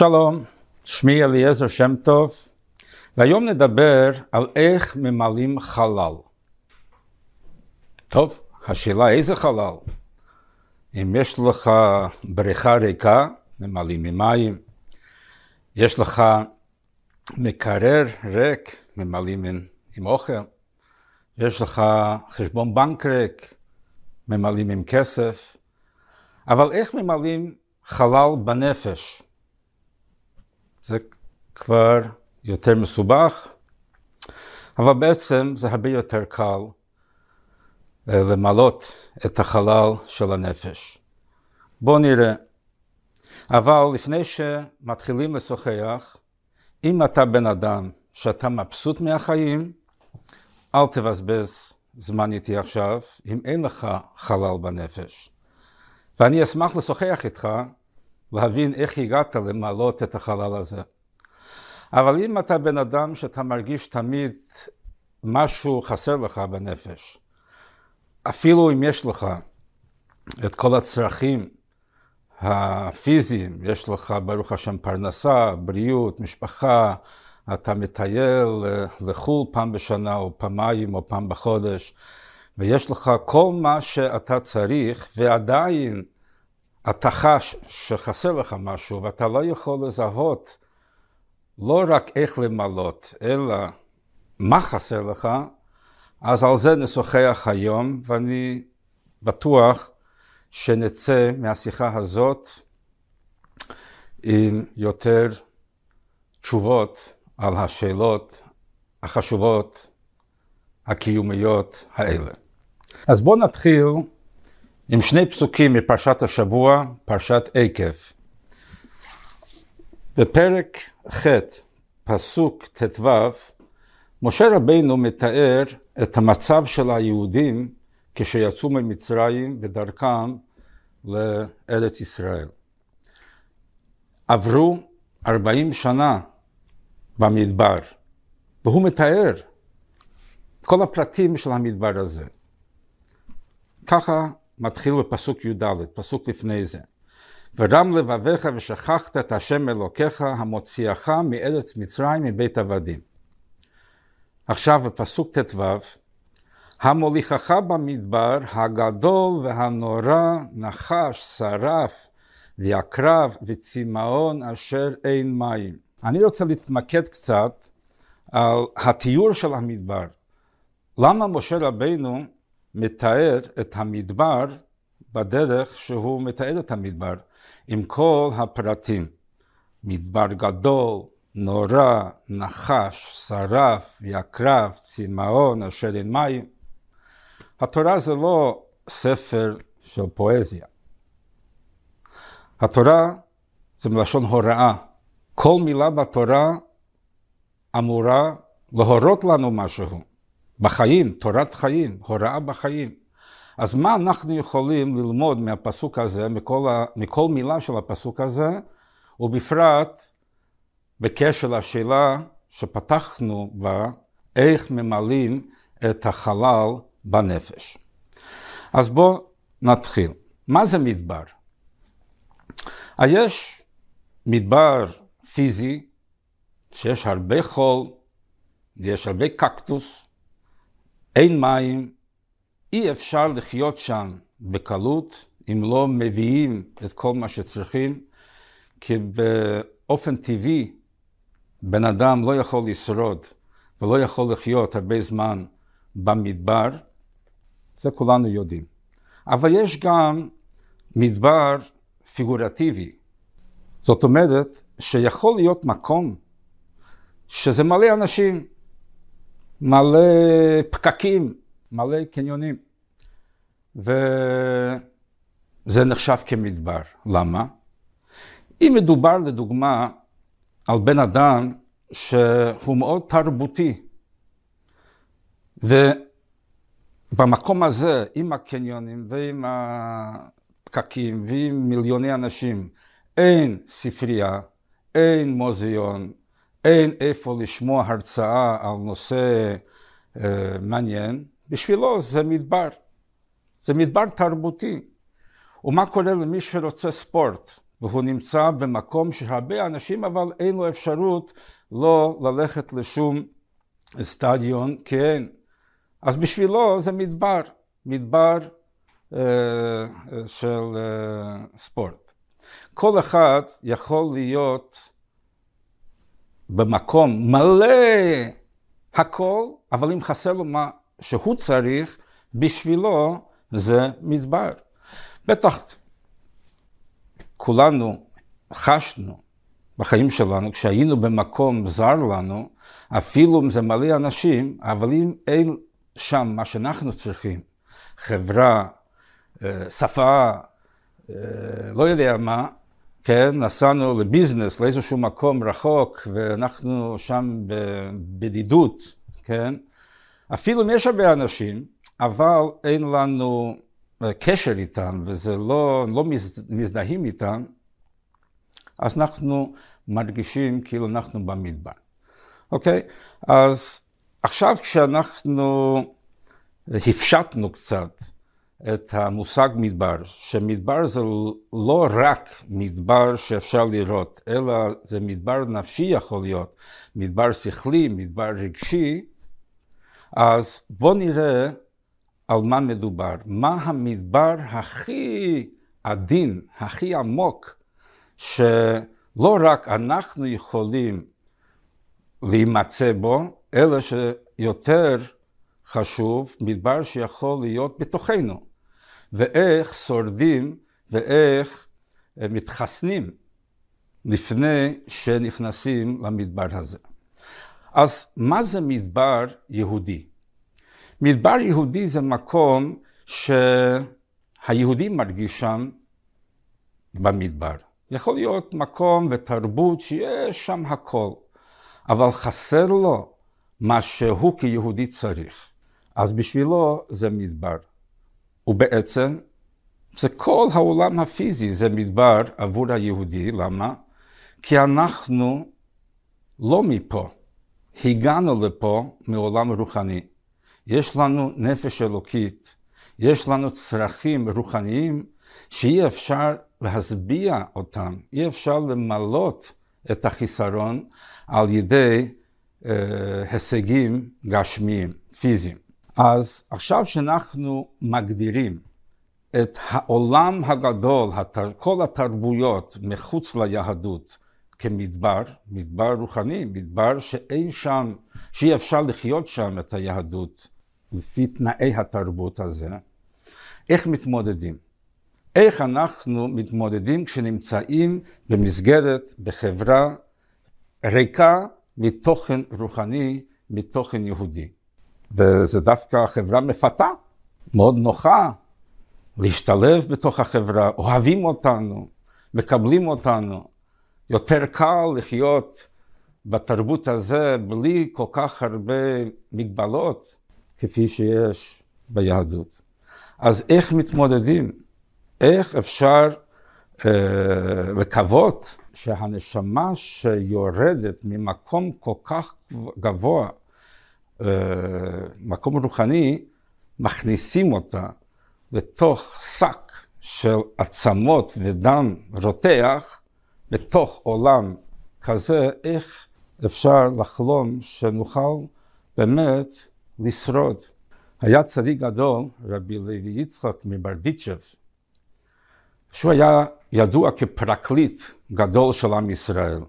שלום, שמי אליעזר שם טוב, והיום נדבר על איך ממלאים חלל. טוב, השאלה איזה חלל? אם יש לך בריכה ריקה, ממלאים עם מים. יש לך מקרר ריק, ממלאים עם, עם אוכל. יש לך חשבון בנק ריק, ממלאים עם כסף. אבל איך ממלאים חלל בנפש? זה כבר יותר מסובך, אבל בעצם זה הרבה יותר קל אה, למלות את החלל של הנפש. בואו נראה. אבל לפני שמתחילים לשוחח, אם אתה בן אדם שאתה מבסוט מהחיים, אל תבזבז זמן איתי עכשיו, אם אין לך חלל בנפש. ואני אשמח לשוחח איתך, להבין איך הגעת למעלות את החלל הזה. אבל אם אתה בן אדם שאתה מרגיש תמיד משהו חסר לך בנפש, אפילו אם יש לך את כל הצרכים הפיזיים, יש לך ברוך השם פרנסה, בריאות, משפחה, אתה מטייל אה, לחו"ל פעם בשנה או פעמיים או פעם בחודש, ויש לך כל מה שאתה צריך, ועדיין אתה חש שחסר לך משהו, ואתה לא יכול לזהות לא רק איך למלות, אלא מה חסר לך, אז על זה נשוחח היום, ואני בטוח שנצא מהשיחה הזאת עם יותר תשובות על השאלות החשובות הקיומיות האלה. אז בואו נתחיל עם שני פסוקים מפרשת השבוע, פרשת עקב. בפרק ח', פסוק ט"ו, משה רבינו מתאר את המצב של היהודים כשיצאו ממצרים בדרכם לארץ ישראל. עברו ארבעים שנה במדבר, והוא מתאר כל הפרטים של המדבר הזה. ככה מתחיל בפסוק י"ד, פסוק לפני זה. ורם לבביך ושכחת את השם אלוקיך המוציאך מארץ מצרים מבית עבדים. עכשיו בפסוק ט"ו, המוליכך במדבר הגדול והנורא נחש שרף ועקרב וצמאון אשר אין מים. אני רוצה להתמקד קצת על התיאור של המדבר. למה משה רבינו מתאר את המדבר בדרך שהוא מתאר את המדבר, עם כל הפרטים. מדבר גדול, נורא, נחש, שרף, יקרב, צמאון, אשר אין מים. התורה זה לא ספר של פואזיה. התורה זה מלשון הוראה. כל מילה בתורה אמורה להורות לנו משהו. בחיים, תורת חיים, הוראה בחיים. אז מה אנחנו יכולים ללמוד מהפסוק הזה, מכל, ה, מכל מילה של הפסוק הזה, ובפרט בקשר לשאלה שפתחנו בה, איך ממלאים את החלל בנפש. אז בואו נתחיל. מה זה מדבר? יש מדבר פיזי, שיש הרבה חול, יש הרבה קקטוס, אין מים, אי אפשר לחיות שם בקלות אם לא מביאים את כל מה שצריכים, כי באופן טבעי בן אדם לא יכול לשרוד ולא יכול לחיות הרבה זמן במדבר, זה כולנו יודעים. אבל יש גם מדבר פיגורטיבי. זאת אומרת שיכול להיות מקום שזה מלא אנשים, מלא פקקים, מלא קניונים. וזה נחשב כמדבר. למה? אם מדובר לדוגמה על בן אדם שהוא מאוד תרבותי, ובמקום הזה, עם הקניונים ועם הפקקים ועם מיליוני אנשים, אין ספרייה, אין מוזיאון, אין איפה לשמוע הרצאה על נושא אה, מעניין, בשבילו זה מדבר. זה מדבר תרבותי. ומה קורה למי שרוצה ספורט? והוא נמצא במקום שהרבה אנשים, אבל אין לו אפשרות לא ללכת לשום סטדיון, כן. אז בשבילו זה מדבר, מדבר אה, של אה, ספורט. כל אחד יכול להיות במקום מלא הכל, אבל אם חסר לו מה שהוא צריך, בשבילו זה מדבר. בטח כולנו חשנו בחיים שלנו, כשהיינו במקום זר לנו, אפילו אם זה מלא אנשים, אבל אם אין שם מה שאנחנו צריכים, חברה, אה, שפה, אה, לא יודע מה, כן, נסענו לביזנס, לאיזשהו מקום רחוק, ואנחנו שם בבדידות, כן, אפילו אם יש הרבה אנשים, אבל אין לנו אה, קשר איתם, וזה לא, לא מזדהים איתם, אז אנחנו מרגישים כאילו אנחנו במדבר. אוקיי? אז עכשיו כשאנחנו הפשטנו קצת את המושג מדבר, שמדבר זה לא רק מדבר שאפשר לראות, אלא זה מדבר נפשי יכול להיות, מדבר שכלי, מדבר רגשי, אז בואו נראה על מה מדובר. מה המדבר הכי עדין, הכי עמוק, שלא רק אנחנו יכולים להימצא בו, אלא שיותר חשוב, מדבר שיכול להיות בתוכנו, ואיך שורדים ואיך מתחסנים לפני שנכנסים למדבר הזה. אז מה זה מדבר יהודי? מדבר יהודי זה מקום שהיהודי מרגיש שם במדבר. יכול להיות מקום ותרבות שיש שם הכל, אבל חסר לו מה שהוא כיהודי צריך. אז בשבילו זה מדבר. ובעצם זה כל העולם הפיזי, זה מדבר עבור היהודי, למה? כי אנחנו לא מפה, הגענו לפה מעולם רוחני. יש לנו נפש אלוקית, יש לנו צרכים רוחניים שאי אפשר להשביע אותם, אי אפשר למלות את החיסרון על ידי אה, הישגים גשמיים, פיזיים. אז עכשיו שאנחנו מגדירים את העולם הגדול, כל התרבויות מחוץ ליהדות כמדבר, מדבר רוחני, מדבר שאין שם, שאי אפשר לחיות שם את היהדות לפי תנאי התרבות הזה, איך מתמודדים? איך אנחנו מתמודדים כשנמצאים במסגרת, בחברה ריקה מתוכן רוחני, מתוכן יהודי. וזה דווקא חברה מפתה, מאוד נוחה להשתלב בתוך החברה, אוהבים אותנו, מקבלים אותנו. יותר קל לחיות בתרבות הזה בלי כל כך הרבה מגבלות כפי שיש ביהדות. אז איך מתמודדים? איך אפשר אה, לקוות שהנשמה שיורדת ממקום כל כך גבוה, מקום רוחני, מכניסים אותה לתוך שק של עצמות ודם רותח, בתוך עולם כזה, איך אפשר לחלום שנוכל באמת לשרוד. היה צדיק גדול, רבי לוי יצחק מברדיצ'ב, שהוא היה ידוע כפרקליט גדול של עם ישראל.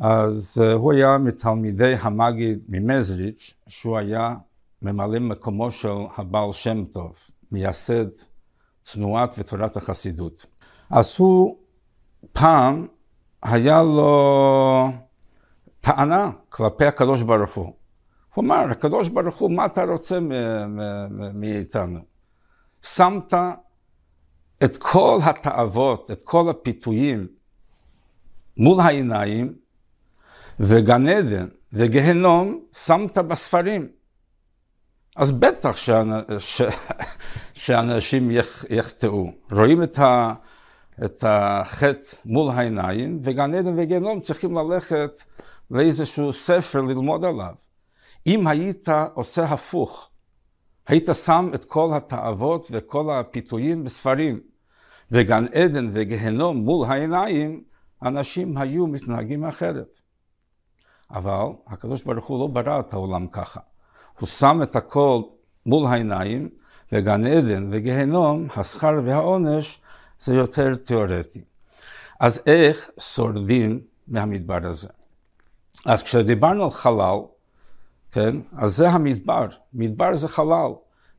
אז uh, הוא היה מתלמידי המגיד ממזריץ', שהוא היה ממלא מקומו של הבעל שם טוב, מייסד תנועת ותורת החסידות. אז הוא פעם היה לו טענה כלפי הקדוש ברוך הוא. הוא אמר, הקדוש ברוך הוא, מה אתה רוצה מאיתנו? שמת את כל התאוות, את כל הפיתויים מול העיניים, וגן עדן וגיהנום שמת בספרים. אז בטח ש... שאנשים יחטאו. רואים את, ה... את החטא מול העיניים, וגן עדן וגיהנום צריכים ללכת לאיזשהו ספר ללמוד עליו. אם היית עושה הפוך, היית שם את כל התאוות וכל הפיתויים בספרים, וגן עדן וגיהנום מול העיניים, אנשים היו מתנהגים אחרת. אבל הקדוש ברוך הוא לא ברא את העולם ככה. הוא שם את הכל מול העיניים, וגן עדן וגיהנום, השכר והעונש, זה יותר תיאורטי. אז איך שורדים מהמדבר הזה? אז כשדיברנו על חלל, כן, אז זה המדבר. מדבר זה חלל.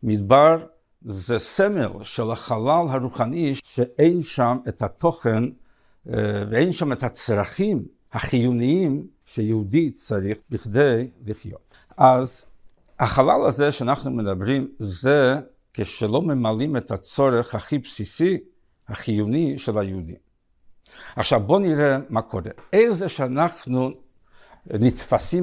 מדבר זה סמל של החלל הרוחני, שאין שם את התוכן אה, ואין שם את הצרכים החיוניים שיהודי צריך בכדי לחיות. אז החלל הזה שאנחנו מדברים, זה כשלא ממלאים את הצורך הכי בסיסי, החיוני של היהודים. עכשיו בואו נראה מה קורה. איך זה שאנחנו נתפסים